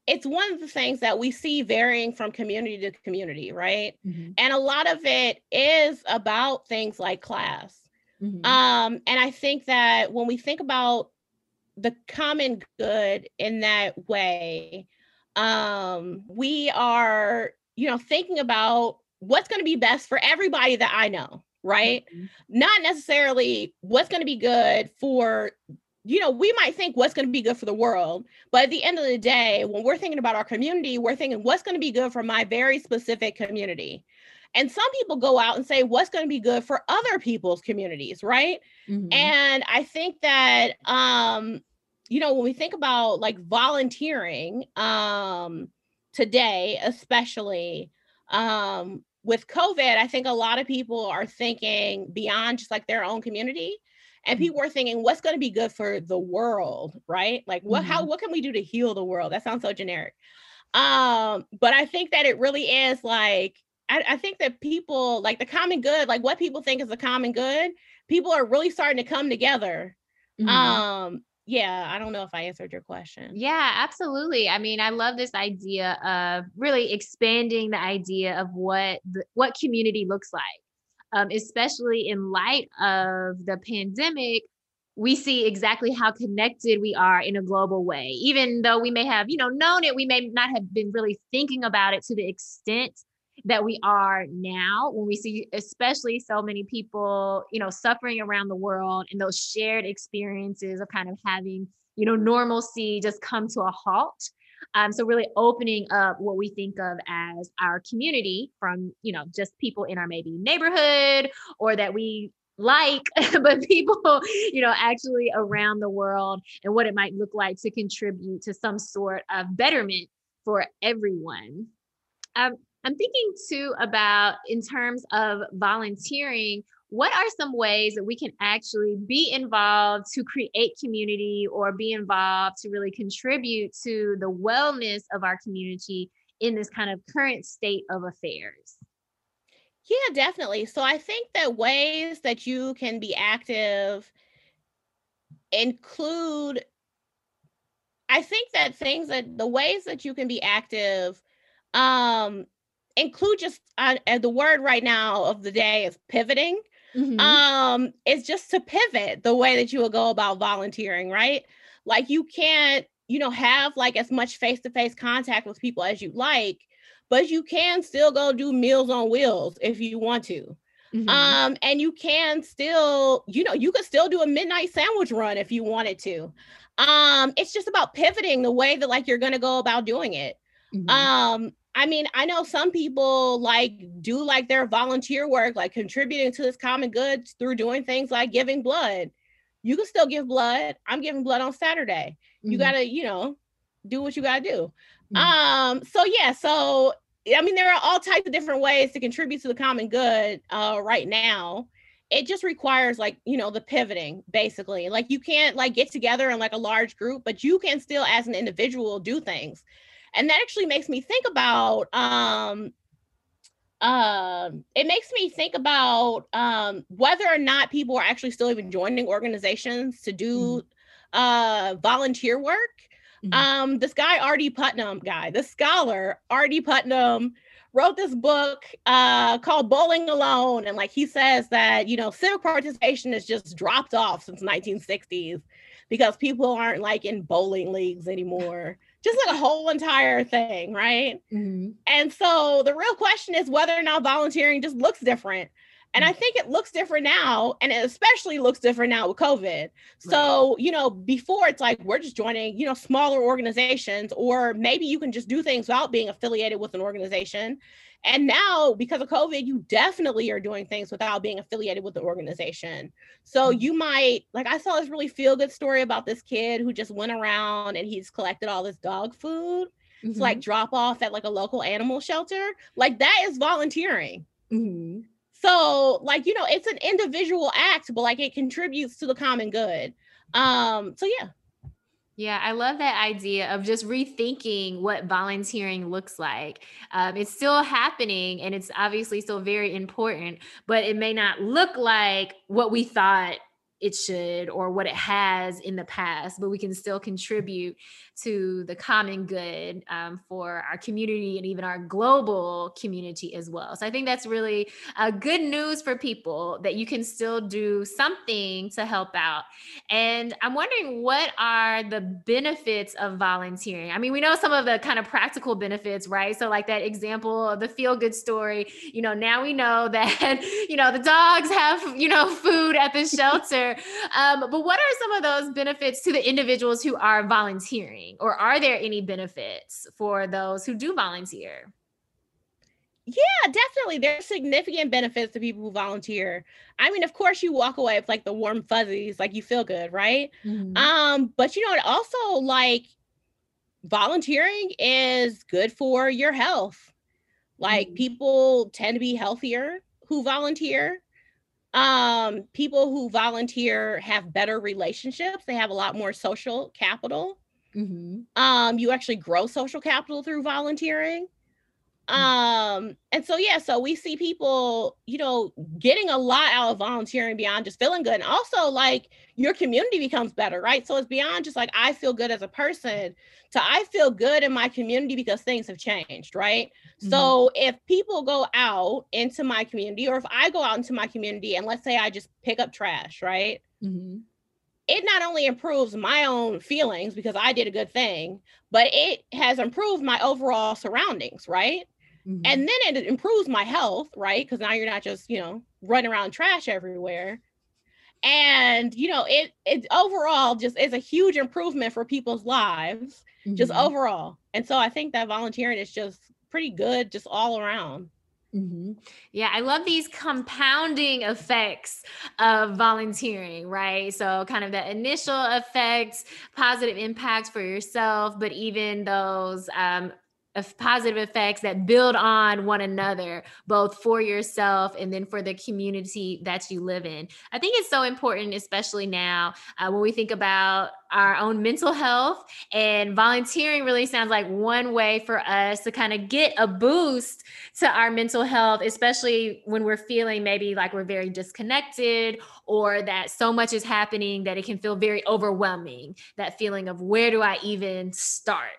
It's one of the things that we see varying from community to community, right? Mm-hmm. And a lot of it is about things like class. Mm-hmm. Um, and I think that when we think about the common good in that way, um, we are, you know, thinking about what's going to be best for everybody that I know, right? Mm-hmm. Not necessarily what's going to be good for, you know, we might think what's going to be good for the world, but at the end of the day, when we're thinking about our community, we're thinking what's going to be good for my very specific community. And some people go out and say what's going to be good for other people's communities, right? Mm-hmm. And I think that um you know, when we think about like volunteering um today especially um with COVID, I think a lot of people are thinking beyond just like their own community. And mm-hmm. people are thinking, what's going to be good for the world, right? Like, what, mm-hmm. how, what can we do to heal the world? That sounds so generic. Um, but I think that it really is like, I, I think that people like the common good, like what people think is the common good, people are really starting to come together Mm-hmm. um yeah, I don't know if I answered your question. Yeah, absolutely. I mean, I love this idea of really expanding the idea of what the, what community looks like, um, especially in light of the pandemic. We see exactly how connected we are in a global way. Even though we may have, you know, known it, we may not have been really thinking about it to the extent that we are now when we see especially so many people you know suffering around the world and those shared experiences of kind of having you know normalcy just come to a halt. Um, so really opening up what we think of as our community from you know just people in our maybe neighborhood or that we like but people you know actually around the world and what it might look like to contribute to some sort of betterment for everyone. Um, I'm thinking too about in terms of volunteering, what are some ways that we can actually be involved to create community or be involved to really contribute to the wellness of our community in this kind of current state of affairs? Yeah, definitely. So I think that ways that you can be active include I think that things that the ways that you can be active um include just uh, the word right now of the day is pivoting. Mm-hmm. Um, it's just to pivot the way that you will go about volunteering, right? Like you can't, you know, have like as much face-to-face contact with people as you like, but you can still go do meals on wheels if you want to. Mm-hmm. Um, and you can still, you know, you could still do a midnight sandwich run if you wanted to. Um, it's just about pivoting the way that like you're gonna go about doing it. Mm-hmm. Um, I mean, I know some people like do like their volunteer work, like contributing to this common good through doing things like giving blood. You can still give blood. I'm giving blood on Saturday. Mm-hmm. You gotta, you know, do what you gotta do. Mm-hmm. Um, so yeah, so I mean, there are all types of different ways to contribute to the common good uh right now. It just requires like, you know, the pivoting basically. Like you can't like get together in like a large group, but you can still as an individual do things and that actually makes me think about um um it makes me think about um whether or not people are actually still even joining organizations to do mm-hmm. uh volunteer work mm-hmm. um this guy R.D. Putnam guy the scholar R.D. Putnam wrote this book uh called bowling alone and like he says that you know civic participation has just dropped off since 1960s because people aren't like in bowling leagues anymore just like a whole entire thing, right? Mm-hmm. And so the real question is whether or not volunteering just looks different. And I mm. think it looks different now, and it especially looks different now with COVID. So, you know, before it's like we're just joining, you know, smaller organizations, or maybe you can just do things without being affiliated with an organization. And now, because of COVID, you definitely are doing things without being affiliated with the organization. So mm-hmm. you might, like, I saw this really feel good story about this kid who just went around and he's collected all this dog food mm-hmm. to like mm-hmm. drop off at like a local animal shelter. Like, that is volunteering. Mm-hmm. So, like, you know, it's an individual act, but like it contributes to the common good. Um, so yeah. Yeah, I love that idea of just rethinking what volunteering looks like. Um, it's still happening and it's obviously still very important, but it may not look like what we thought it should or what it has in the past, but we can still contribute to the common good um, for our community and even our global community as well. So I think that's really uh, good news for people that you can still do something to help out. And I'm wondering what are the benefits of volunteering? I mean, we know some of the kind of practical benefits, right? So, like that example of the feel good story, you know, now we know that, you know, the dogs have, you know, food at the shelter. Um, but what are some of those benefits to the individuals who are volunteering? Or are there any benefits for those who do volunteer? Yeah, definitely. There's significant benefits to people who volunteer. I mean, of course, you walk away with like the warm fuzzies, like you feel good, right? Mm-hmm. Um, but you know, it also like volunteering is good for your health. Like mm-hmm. people tend to be healthier who volunteer. Um, people who volunteer have better relationships, they have a lot more social capital. Mm-hmm. Um, you actually grow social capital through volunteering. Um, and so yeah, so we see people, you know, getting a lot out of volunteering beyond just feeling good. And also like your community becomes better, right? So it's beyond just like I feel good as a person to I feel good in my community because things have changed, right? Mm-hmm. So if people go out into my community, or if I go out into my community and let's say I just pick up trash, right? It not only improves my own feelings because I did a good thing, but it has improved my overall surroundings, right? Mm-hmm. And then it improves my health, right? Because now you're not just, you know, running around trash everywhere. And you know, it it overall just is a huge improvement for people's lives, mm-hmm. just overall. And so I think that volunteering is just pretty good just all around. Mm-hmm. Yeah, I love these compounding effects of volunteering, right? So, kind of the initial effects, positive impacts for yourself, but even those um, of positive effects that build on one another, both for yourself and then for the community that you live in. I think it's so important, especially now uh, when we think about our own mental health. And volunteering really sounds like one way for us to kind of get a boost to our mental health, especially when we're feeling maybe like we're very disconnected or that so much is happening that it can feel very overwhelming. That feeling of where do I even start?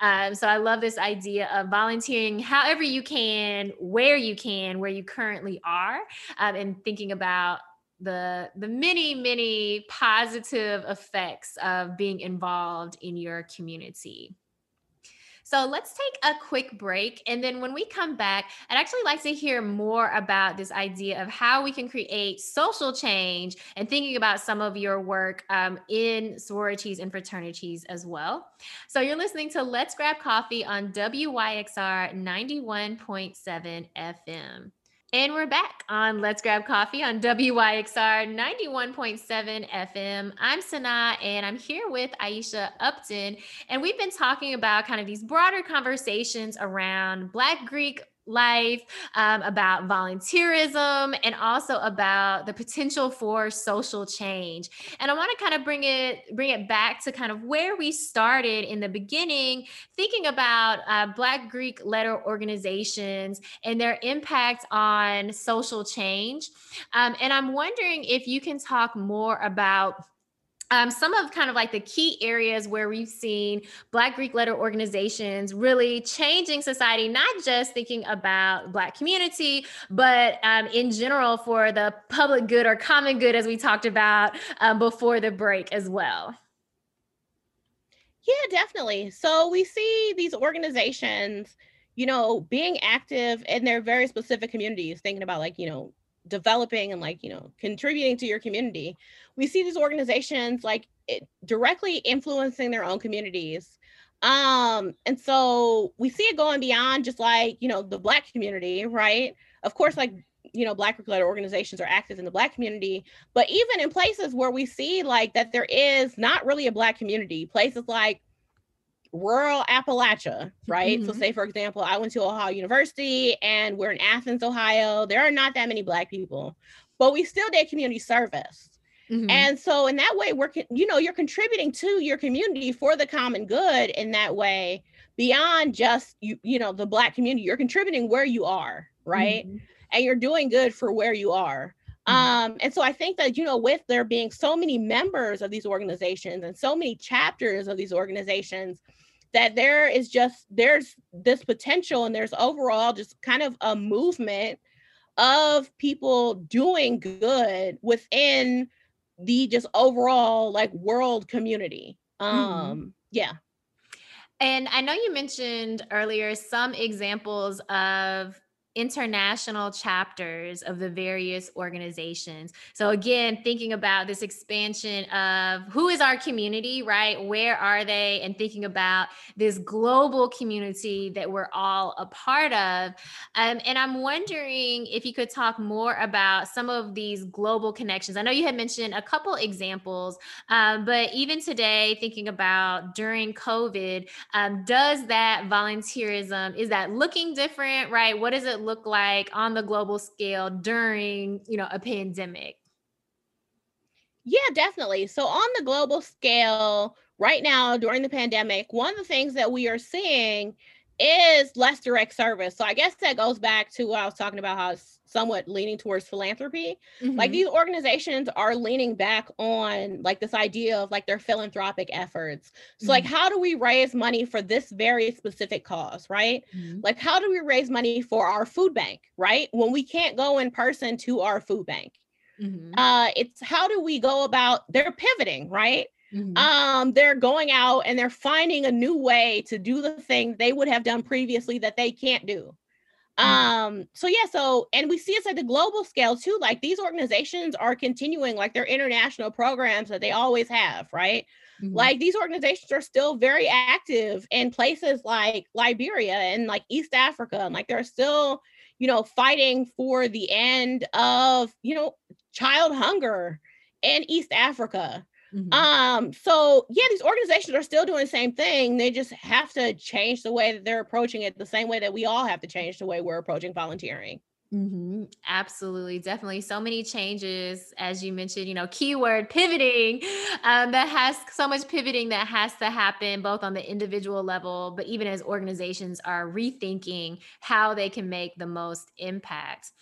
Um, so I love this idea of volunteering however you can, where you can, where you currently are, um, and thinking about the the many many positive effects of being involved in your community so let's take a quick break. And then when we come back, I'd actually like to hear more about this idea of how we can create social change and thinking about some of your work um, in sororities and fraternities as well. So you're listening to Let's Grab Coffee on WYXR 91.7 FM. And we're back on Let's Grab Coffee on WYXR 91.7 FM. I'm Sana and I'm here with Aisha Upton. And we've been talking about kind of these broader conversations around Black Greek life, um, about volunteerism, and also about the potential for social change. And I want to kind of bring it bring it back to kind of where we started in the beginning, thinking about uh, Black Greek letter organizations and their impact on social change. Um, and I'm wondering if you can talk more about um, some of kind of like the key areas where we've seen Black Greek letter organizations really changing society, not just thinking about Black community, but um, in general for the public good or common good, as we talked about um, before the break as well. Yeah, definitely. So we see these organizations, you know, being active in their very specific communities, thinking about like, you know, developing and like you know contributing to your community we see these organizations like it, directly influencing their own communities. Um and so we see it going beyond just like you know the black community right? Of course like you know black letter organizations are active in the black community but even in places where we see like that there is not really a black community places like rural Appalachia, right? Mm-hmm. So, say for example, I went to Ohio University and we're in Athens, Ohio. There are not that many Black people, but we still did community service. Mm-hmm. And so, in that way, we're, you know, you're contributing to your community for the common good in that way, beyond just, you, you know, the Black community. You're contributing where you are, right? Mm-hmm. And you're doing good for where you are. Mm-hmm. Um, and so I think that, you know, with there being so many members of these organizations and so many chapters of these organizations, that there is just there's this potential and there's overall just kind of a movement of people doing good within the just overall like world community mm-hmm. um yeah and i know you mentioned earlier some examples of international chapters of the various organizations. So, again, thinking about this expansion of who is our community, right? Where are they? And thinking about this global community that we're all a part of. Um, and I'm wondering if you could talk more about some of these global connections. I know you had mentioned a couple examples, um, but even today, thinking about during COVID, um, does that volunteerism, is that looking different, right? What does it look like on the global scale during, you know, a pandemic? Yeah, definitely. So on the global scale, right now during the pandemic, one of the things that we are seeing is less direct service. So I guess that goes back to what I was talking about how somewhat leaning towards philanthropy. Mm-hmm. Like these organizations are leaning back on like this idea of like their philanthropic efforts. So mm-hmm. like how do we raise money for this very specific cause, right? Mm-hmm. Like how do we raise money for our food bank, right? When we can't go in person to our food bank. Mm-hmm. Uh it's how do we go about they're pivoting, right? Mm-hmm. Um, they're going out and they're finding a new way to do the thing they would have done previously that they can't do. Mm-hmm. Um, so yeah, so and we see it's at the global scale too. Like these organizations are continuing like their international programs that they always have, right? Mm-hmm. Like these organizations are still very active in places like Liberia and like East Africa, and like they're still, you know, fighting for the end of, you know, child hunger in East Africa. Mm-hmm. Um, so yeah, these organizations are still doing the same thing. They just have to change the way that they're approaching it, the same way that we all have to change the way we're approaching volunteering. Mm-hmm. Absolutely, definitely. So many changes, as you mentioned, you know, keyword pivoting. Um, that has so much pivoting that has to happen both on the individual level, but even as organizations are rethinking how they can make the most impact.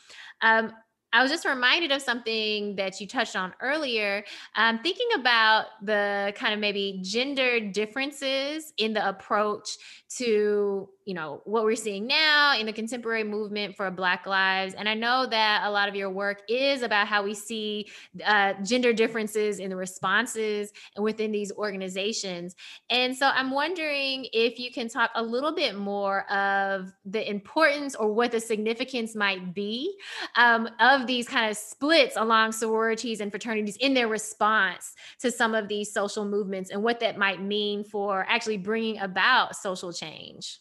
Um, I was just reminded of something that you touched on earlier. Um, thinking about the kind of maybe gender differences in the approach to you know what we're seeing now in the contemporary movement for black lives. And i know that a lot of your work is about how we see uh, gender differences in the responses and within these organizations. And so i'm wondering if you can talk a little bit more of the importance or what the significance might be um, of these kind of splits along sororities and fraternities in their response to some of these social movements and what that might mean for actually bringing about social change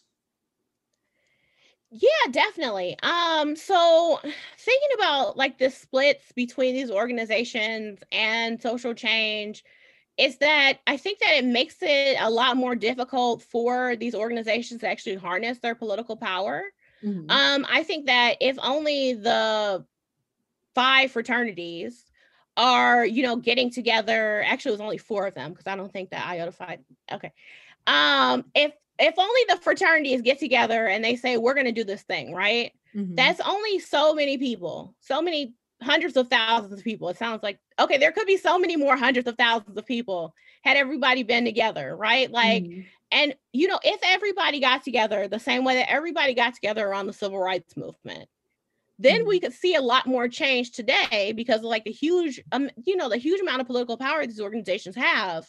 yeah, definitely. Um, so thinking about like the splits between these organizations and social change is that I think that it makes it a lot more difficult for these organizations to actually harness their political power. Mm-hmm. Um, I think that if only the five fraternities are, you know, getting together, actually it was only four of them because I don't think that Iota Phi. Okay. Um, if if only the fraternities get together and they say we're going to do this thing, right? Mm-hmm. That's only so many people, so many hundreds of thousands of people. It sounds like okay, there could be so many more hundreds of thousands of people had everybody been together, right? Like, mm-hmm. and you know, if everybody got together the same way that everybody got together around the civil rights movement, then mm-hmm. we could see a lot more change today because of like the huge, um, you know, the huge amount of political power these organizations have.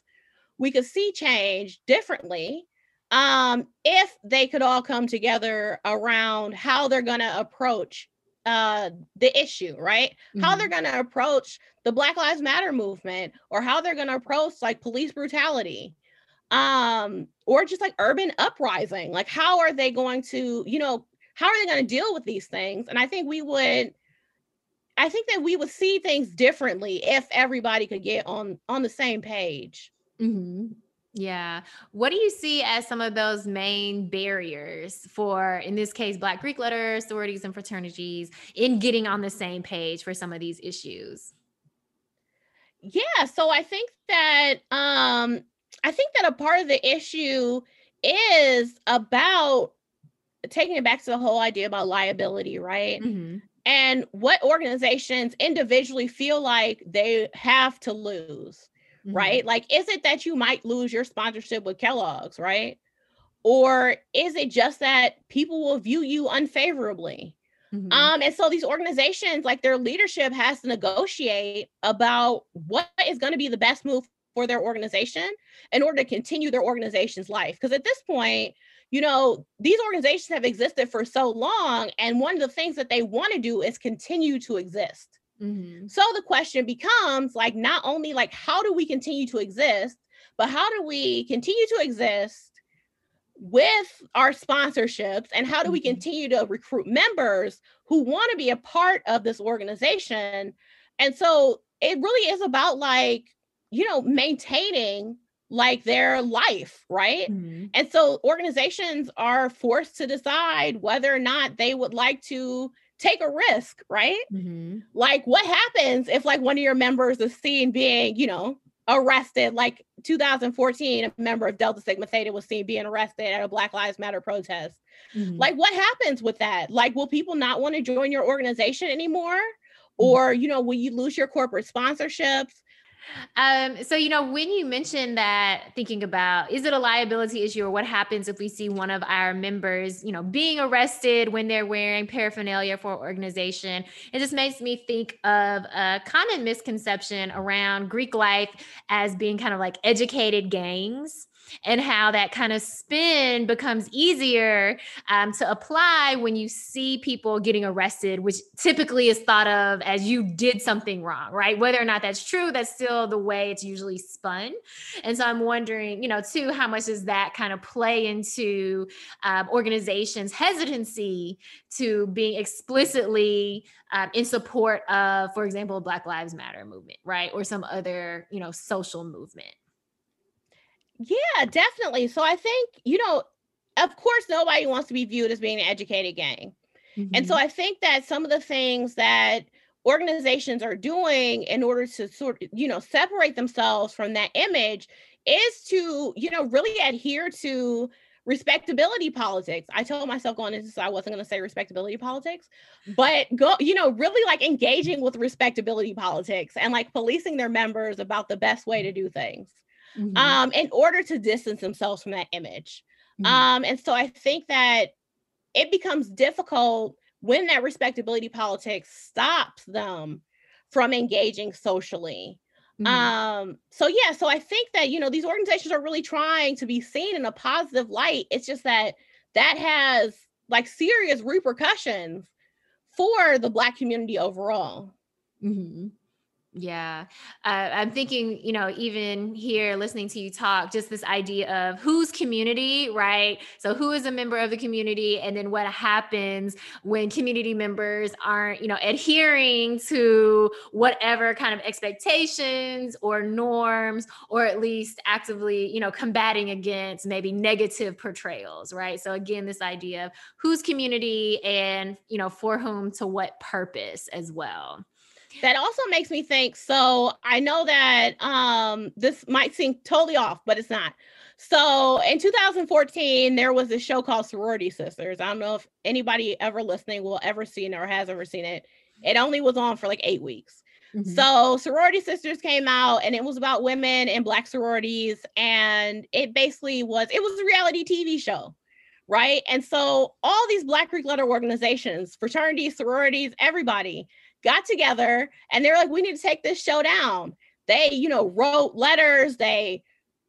We could see change differently um, if they could all come together around how they're going to approach uh, the issue, right? Mm-hmm. How they're going to approach the Black Lives Matter movement or how they're going to approach like police brutality um or just like urban uprising like how are they going to you know how are they going to deal with these things and i think we would i think that we would see things differently if everybody could get on on the same page mm-hmm. Yeah. What do you see as some of those main barriers for, in this case, Black Greek letter sororities and fraternities in getting on the same page for some of these issues? Yeah. So I think that, um, I think that a part of the issue is about taking it back to the whole idea about liability, right? Mm-hmm. And what organizations individually feel like they have to lose mm-hmm. right? Like, is it that you might lose your sponsorship with Kellogg's, right? Or is it just that people will view you unfavorably? Mm-hmm. Um, and so these organizations, like their leadership, has to negotiate about what is going to be the best move for their organization in order to continue their organization's life. Because at this point, you know, these organizations have existed for so long, and one of the things that they want to do is continue to exist. Mm-hmm. So the question becomes like, not only like, how do we continue to exist, but how do we continue to exist with our sponsorships and how do we mm-hmm. continue to recruit members who want to be a part of this organization? And so it really is about like, you know, maintaining like their life, right? Mm-hmm. And so organizations are forced to decide whether or not they would like to take a risk, right? Mm-hmm. Like, what happens if like one of your members is seen being, you know, arrested? Like 2014, a member of Delta Sigma Theta was seen being arrested at a Black Lives Matter protest. Mm-hmm. Like, what happens with that? Like, will people not want to join your organization anymore? Mm-hmm. Or, you know, will you lose your corporate sponsorships? Um, so you know, when you mentioned that, thinking about is it a liability issue or what happens if we see one of our members, you know, being arrested when they're wearing paraphernalia for organization, it just makes me think of a common misconception around Greek life as being kind of like educated gangs and how that kind of spin becomes easier um, to apply when you see people getting arrested, which typically is thought of as you did something wrong, right? Whether or not that's true, that's still the way it's usually spun. And so I'm wondering, you know, too, how much does that kind of play into um, organizations' hesitancy to being explicitly um, in support of, for example, Black Lives Matter movement, right? Or some other, you know, social movement. Yeah, definitely. So I think, you know, of course, nobody wants to be viewed as being an educated gang. Mm-hmm. And so mm-hmm. I think that some of the things that organizations are doing in order to sort of, you know, separate themselves from that image is to, you know, really adhere to respectability politics. I told myself going into this, I wasn't going to say respectability politics, but go, you know, really like engaging with respectability politics and like policing their members about the best way to do things mm-hmm. um, in order to distance themselves from that image. Mm-hmm. Um, and so I think that it becomes difficult when that respectability politics stops them from engaging socially. Mm-hmm. Um, so yeah, so I think that you know these organizations are really trying to be seen in a positive light. It's just that that has like serious repercussions for the black community overall. Mm-hmm. Yeah. Uh, I'm thinking, you know, even here listening to you talk, just this idea of whose community, right? So, who is a member of the community? And then what happens when community members aren't, you know, adhering to whatever kind of expectations or norms, or at least actively, you know, combating against maybe negative portrayals, right? So, again, this idea of whose community and, you know, for whom to what purpose as well that also makes me think so i know that um this might seem totally off but it's not. So in 2014 there was a show called sorority sisters. I don't know if anybody ever listening will ever seen or has ever seen it. It only was on for like eight weeks. Mm-hmm. so sorority sisters came out and it was about women in black sororities and it basically was it was a reality tv show right? And so all these black greek letter organizations fraternities sororities everybody got together and they're like, we need to take this show down. They, you know, wrote letters. They,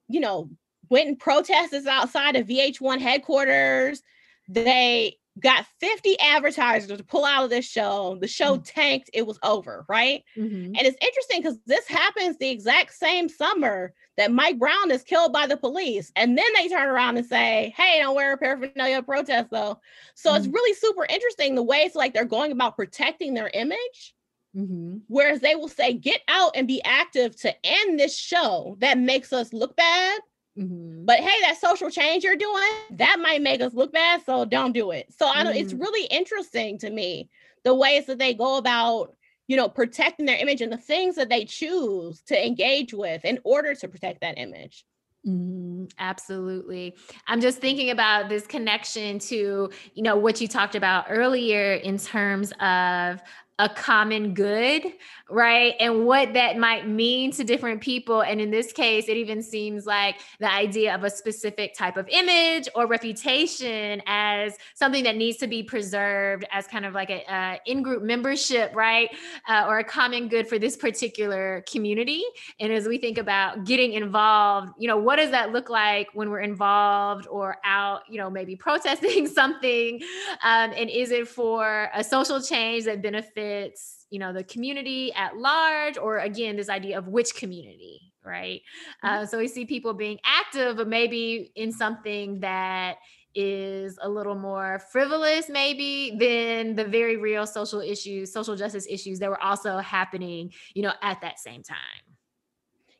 you know, went and protested outside of VH1 headquarters. They got 50 advertisers to pull out of this show. The show mm-hmm. tanked. It was over, right? Mm-hmm. And it's interesting because this happens the exact same summer that Mike Brown is killed by the police. And then they turn around and say, hey, don't wear a paraphernalia protest though. So mm-hmm. it's really super interesting the way it's like they're going about protecting their image. Mm-hmm. Whereas they will say, get out and be active to end this show that makes us look bad. Mm-hmm. But hey, that social change you're doing, that might make us look bad. So don't do it. So I don't, it's mm-hmm. really interesting to me the ways that they go about you know, protecting their image and the things that they choose to engage with in order to protect that image. Mm, absolutely. I'm just thinking about this connection to, you know, what you talked about earlier in terms of a common good, right? And what that might mean to different people. And in this case, it even seems like the idea of a specific type of image or reputation as something that needs to be preserved as kind of like a uh, in-group membership, right? Uh, or a common good for this particular community. And as we think about getting involved, you know, what does that look like when we're involved or out, you know, maybe protesting something? Um, and is it for a social change that benefits it's you know the community at large or again this idea of which community right? Mm-hmm. uh, so we see people being active but maybe in something that is a little more frivolous maybe than the very real social issues social justice issues that were also happening you know at that same time.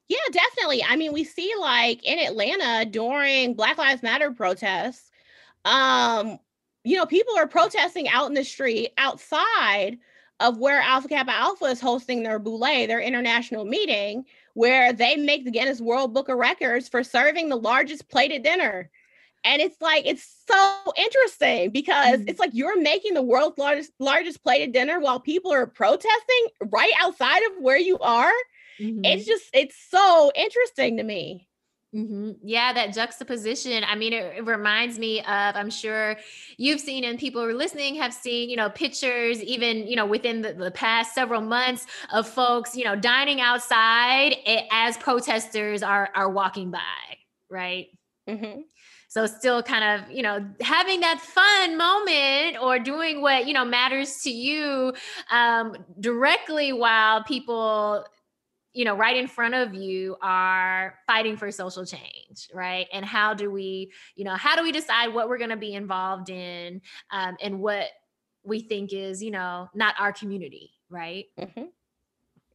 Yeah definitely. I mean we see like in atlanta during black lives matter protests um you know people are protesting out in the street outside of where Alpha Kappa Alpha is hosting their Boule, their international meeting, where they make the Guinness World Book of Records for serving the largest plated dinner. And it's like it's so interesting because mm-hmm. it's like you're making the world's largest largest plated dinner while people are protesting right outside of where you are. Mm-hmm. It's just it's so interesting to me. Mm-hmm. Yeah, that juxtaposition. I mean, it, it, reminds me of, I'm sure you've seen and people who are listening have seen, you know, pictures, even, you know, within the, the past several months of folks, you know, dining outside as protesters are, are walking by, right? Mm-hmm. So still kind of, you know, having that fun moment or doing what, you know, matters to you um, directly while people you know right in front of you are fighting for social change right and how do we you know how do we decide what we're going to be involved in um, and what we think is you know not our community right mm-hmm.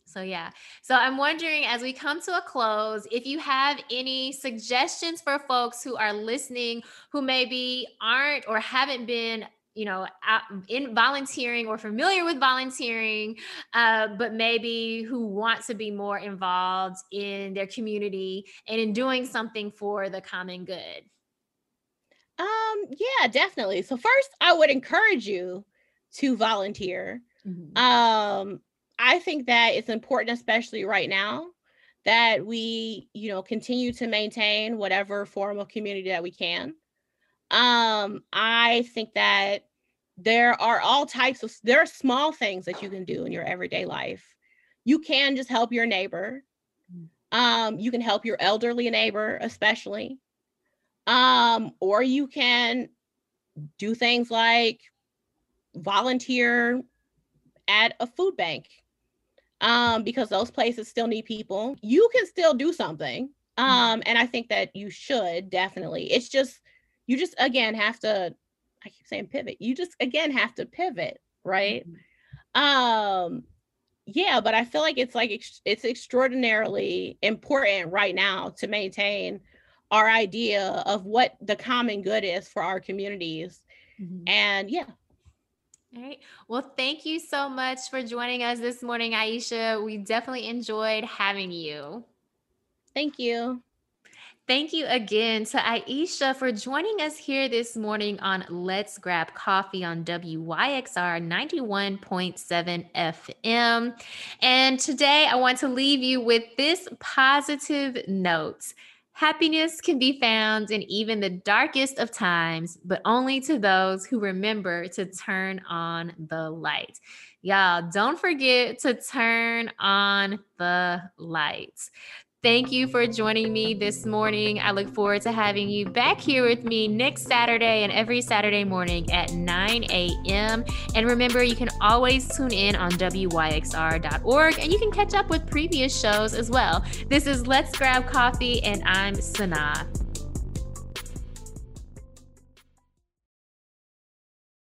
So, yeah. So, I'm wondering as we come to a close, if you have any suggestions for folks who are listening who maybe aren't or haven't been you know in volunteering or familiar with volunteering uh, but maybe who want to be more involved in their community and in doing something for the common good? Um yeah definitely. So first i would encourage you to volunteer. Mm-hmm. um i think that it's important especially right now that we you know continue to maintain whatever form of community that we can um i think that there are all types of there are small things that you can do in your everyday life you can just help your neighbor mm. um you can help your elderly neighbor especially um or you can do things like volunteer at a food bank um, because those places still need people. You can still do something. Mm-hmm. Um, and I think that you should definitely. It's just you just again have to I keep saying pivot. You just again have to pivot, right? Mm-hmm. Um yeah, but I feel like it's like it's extraordinarily important right now to maintain our idea of what the common good is for our communities. Mm-hmm. And yeah. All right. Well, thank you so much for joining us this morning, Aisha. We definitely enjoyed having you. Thank you. Thank you again to Aisha for joining us here this morning on Let's Grab Coffee on WYXR 91.7 FM. And today I want to leave you with this positive note. Happiness can be found in even the darkest of times, but only to those who remember to turn on the light. Y'all, don't forget to turn on the lights. Thank you for joining me this morning. I look forward to having you back here with me next Saturday and every Saturday morning at 9 a.m. And remember, you can always tune in on WYXR.org and you can catch up with previous shows as well. This is Let's Grab Coffee, and I'm Sanaa.